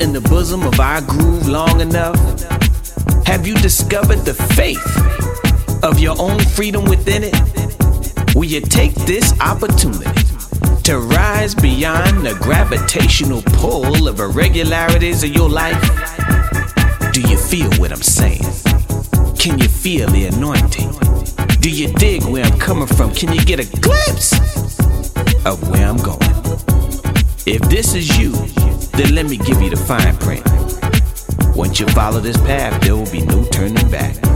in the bosom of our groove long enough? Have you discovered the faith of your own freedom within it? Will you take this opportunity to rise beyond the gravitational pull of irregularities of your life? Do you feel what I'm saying? Can you feel the anointing? Do you dig where I'm coming from? Can you get a glimpse of where I'm going? If this is you, then let me give you the fine print. Once you follow this path, there will be no turning back.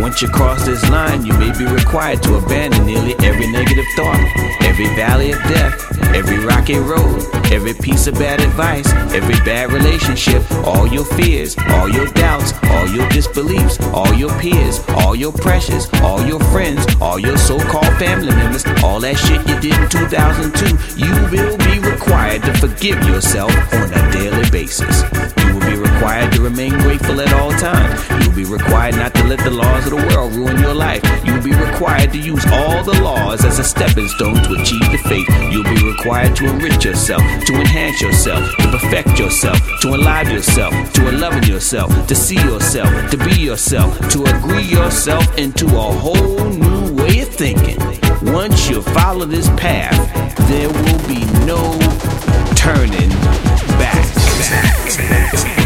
Once you cross this line, you may be required to abandon nearly every negative thought, every valley of death, every rocky road, every piece of bad advice, every bad relationship, all your fears, all your doubts, all your disbeliefs, all your peers, all your pressures, all your friends, all your so called family members, all that shit you did in 2002. You will be required to forgive yourself on a daily basis. Required to remain grateful at all times. You'll be required not to let the laws of the world ruin your life. You'll be required to use all the laws as a stepping stone to achieve the faith. You'll be required to enrich yourself, to enhance yourself, to perfect yourself, to enliven yourself, to unloving yourself, to see yourself, to be yourself, to agree yourself into a whole new way of thinking. Once you follow this path, there will be no turning back. there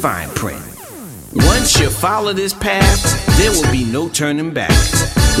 fine print. Once you follow this path, there will be no turning back.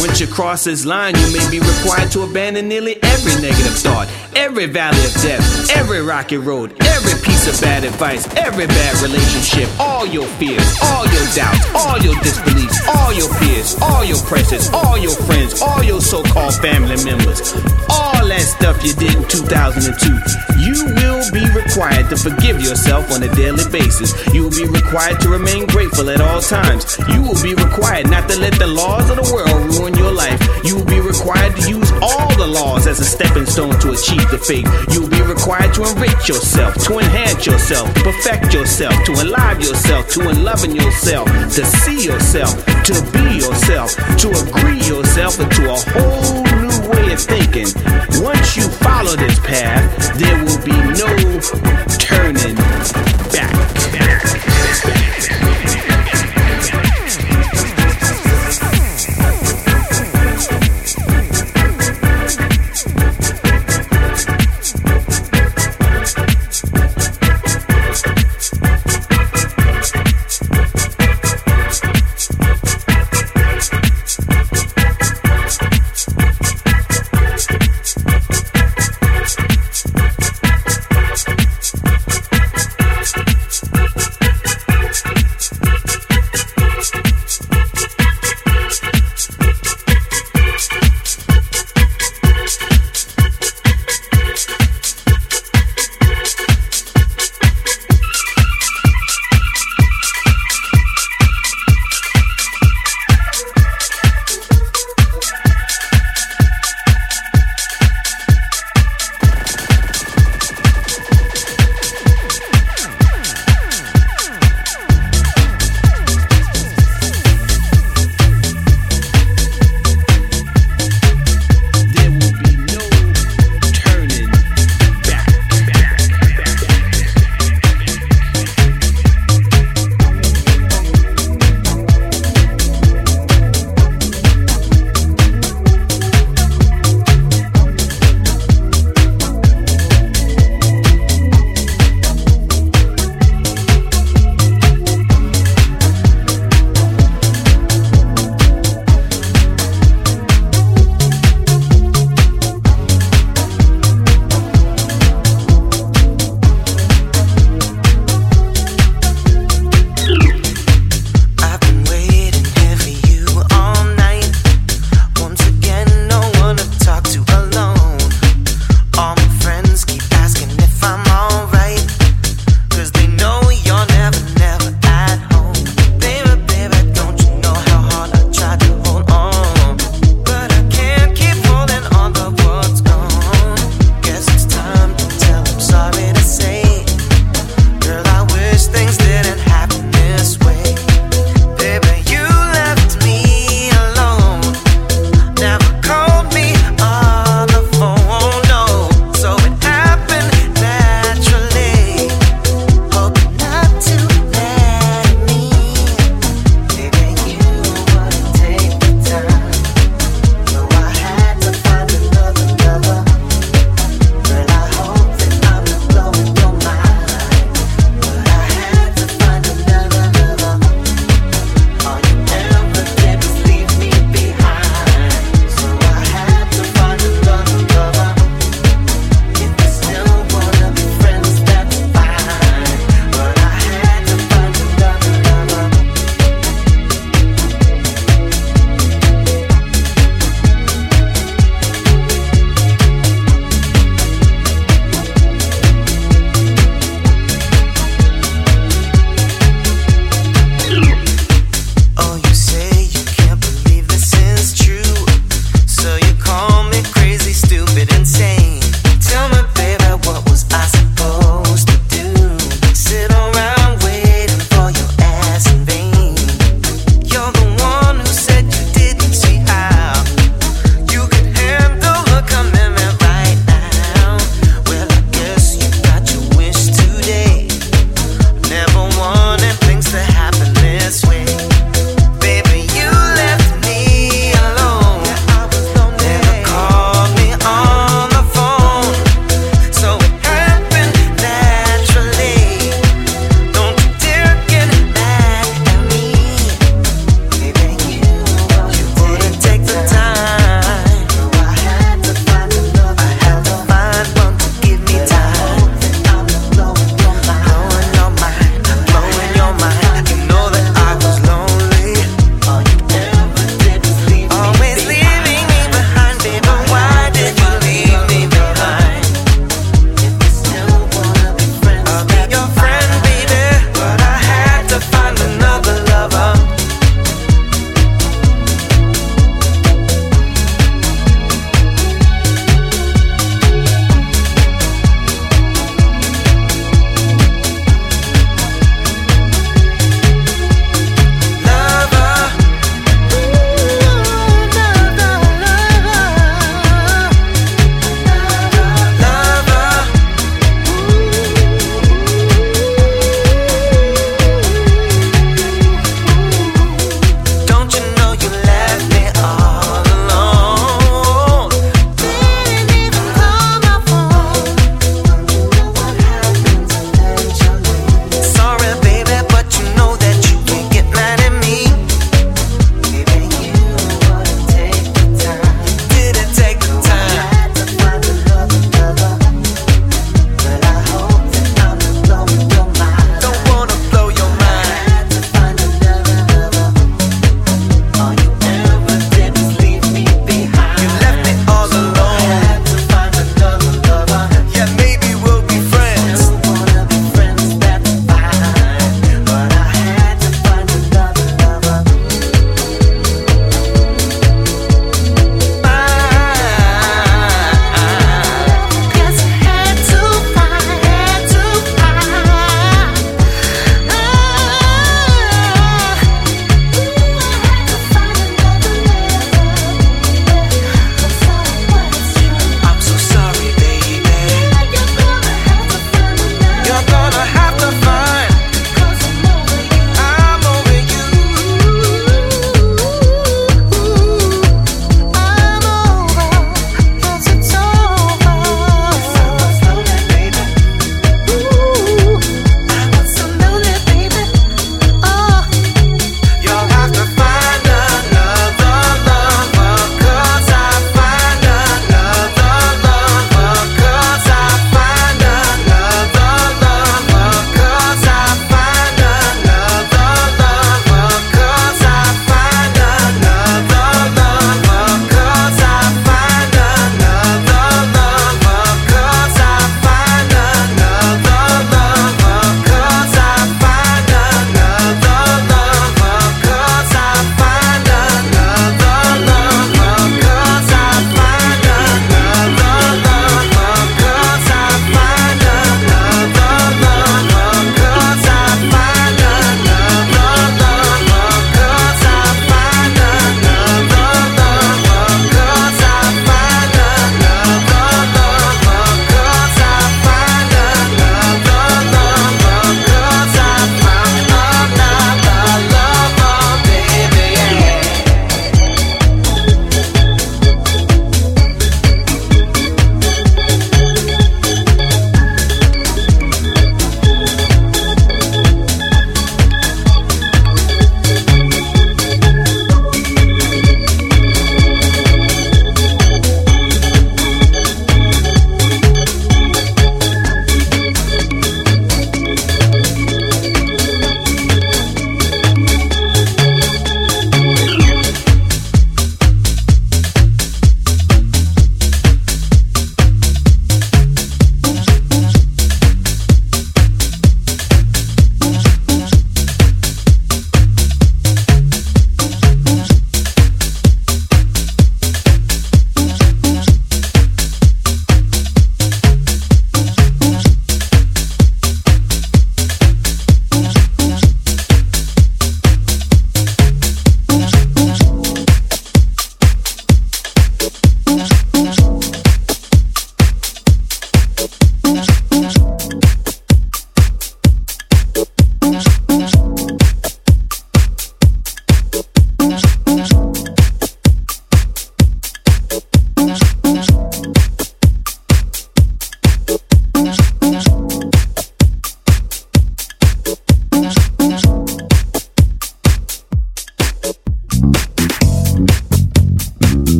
Once you cross this line, you may be required to abandon nearly every negative thought, every valley of death, every rocky road, every piece of bad advice, every bad relationship, all your fears, all your doubts, all your disbeliefs, all your fears, all your pressures, all your friends, all your so called family members, all that stuff you did in 2002. You will be required to forgive yourself on a daily basis. You will be required to remain grateful at all times. You will be required not to let the laws of the world ruin your life. You will be required to use all the laws as a stepping stone to achieve the faith. You will be required to enrich yourself, to enhance yourself, perfect yourself, to enliven yourself, to unloving yourself, to see yourself, to be yourself, to agree yourself into a whole thinking. Once you follow this path, there will be no turning back.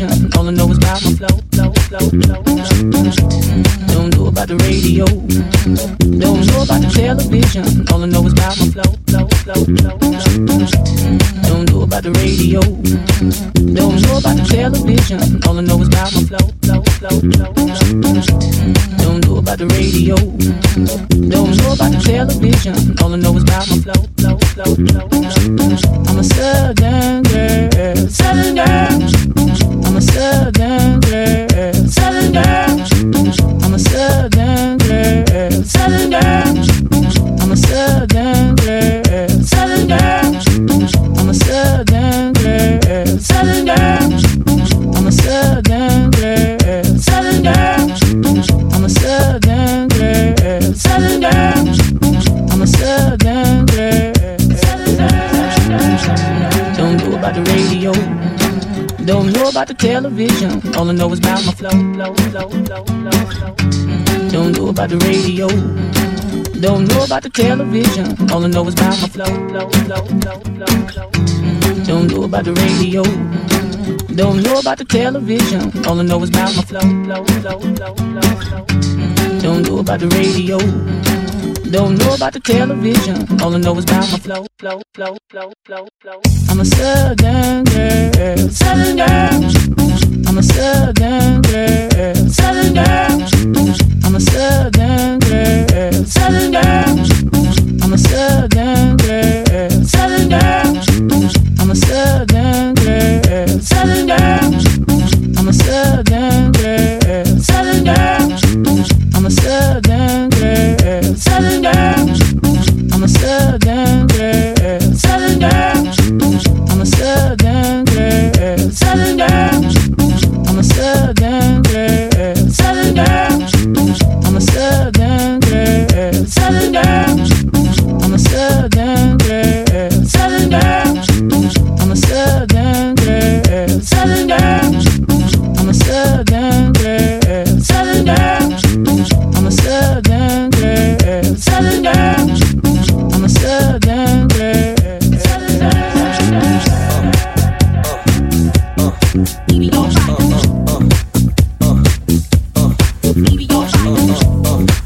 motion. All I know is about my flow. Don't know about the radio. Don't know about the television. All I know is about my flow. Don't know about the radio. Don't know about the television. All I know is about my flow. Don't know about the radio. Don't know about the television. All I know is about my flow. I'm a southern girl, southern girl the danger. television. All I know is about my flow. Don't know about the radio. Don't know about the television. All I know is about my flow. Don't know about the radio. Don't know about the television. All I know is about my flow. Don't know about the radio. I'm a southern girl, southern girl. I'm a southern girl, southern girl. I'm a southern girl, southern girl. I'm a southern girl, southern girl. I'm a southern girl, southern girl. I'm a southern girl, southern girl. tenders. blues.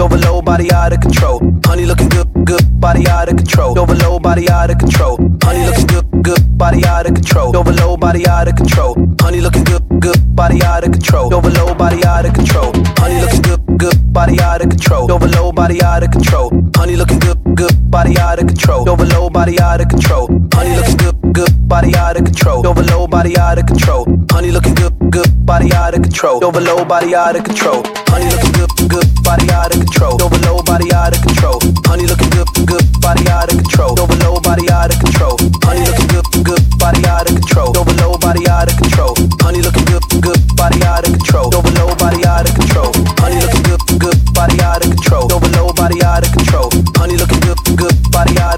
overload, body out of control. Honey looking good, good, body out of control. Overload, body out of control. Honey looking good, good, body out of control. Overload, body out of control. Honey looking good, good, body out of control. Overload, body out of control. Honey looking good, good, body out of control. Body out of control. Honey looking good, good, body out of control. Over low body out of control. Honey looks good, good body out of control over low body out of control. Honey looking good, good body out of control. Over low body out of control. Honey looking good, good body out of control over low body out of control. Honey looking good, good body out of control. Over low body out of control. Honey looking good, good body out of control over low body out of control. Honey looking good, good body out of control. Over low body out of control. Honey looking good, good, body out of control. Overload, body out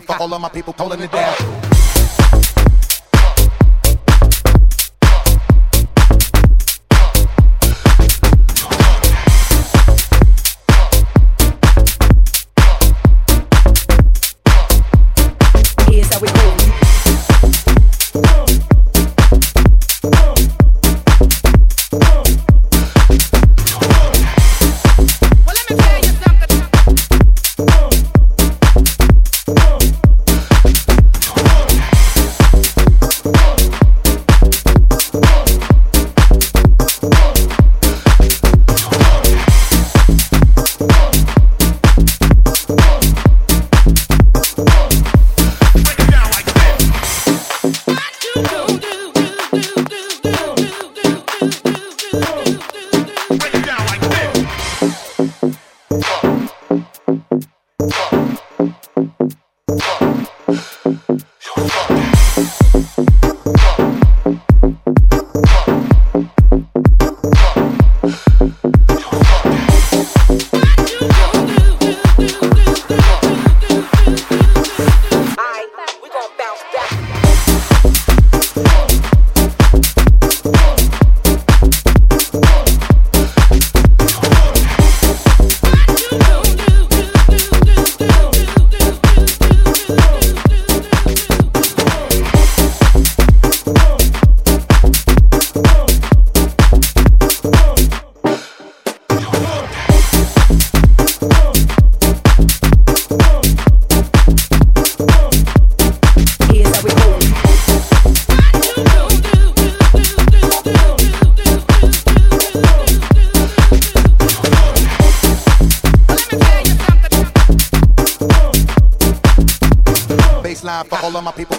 For all of my people my people.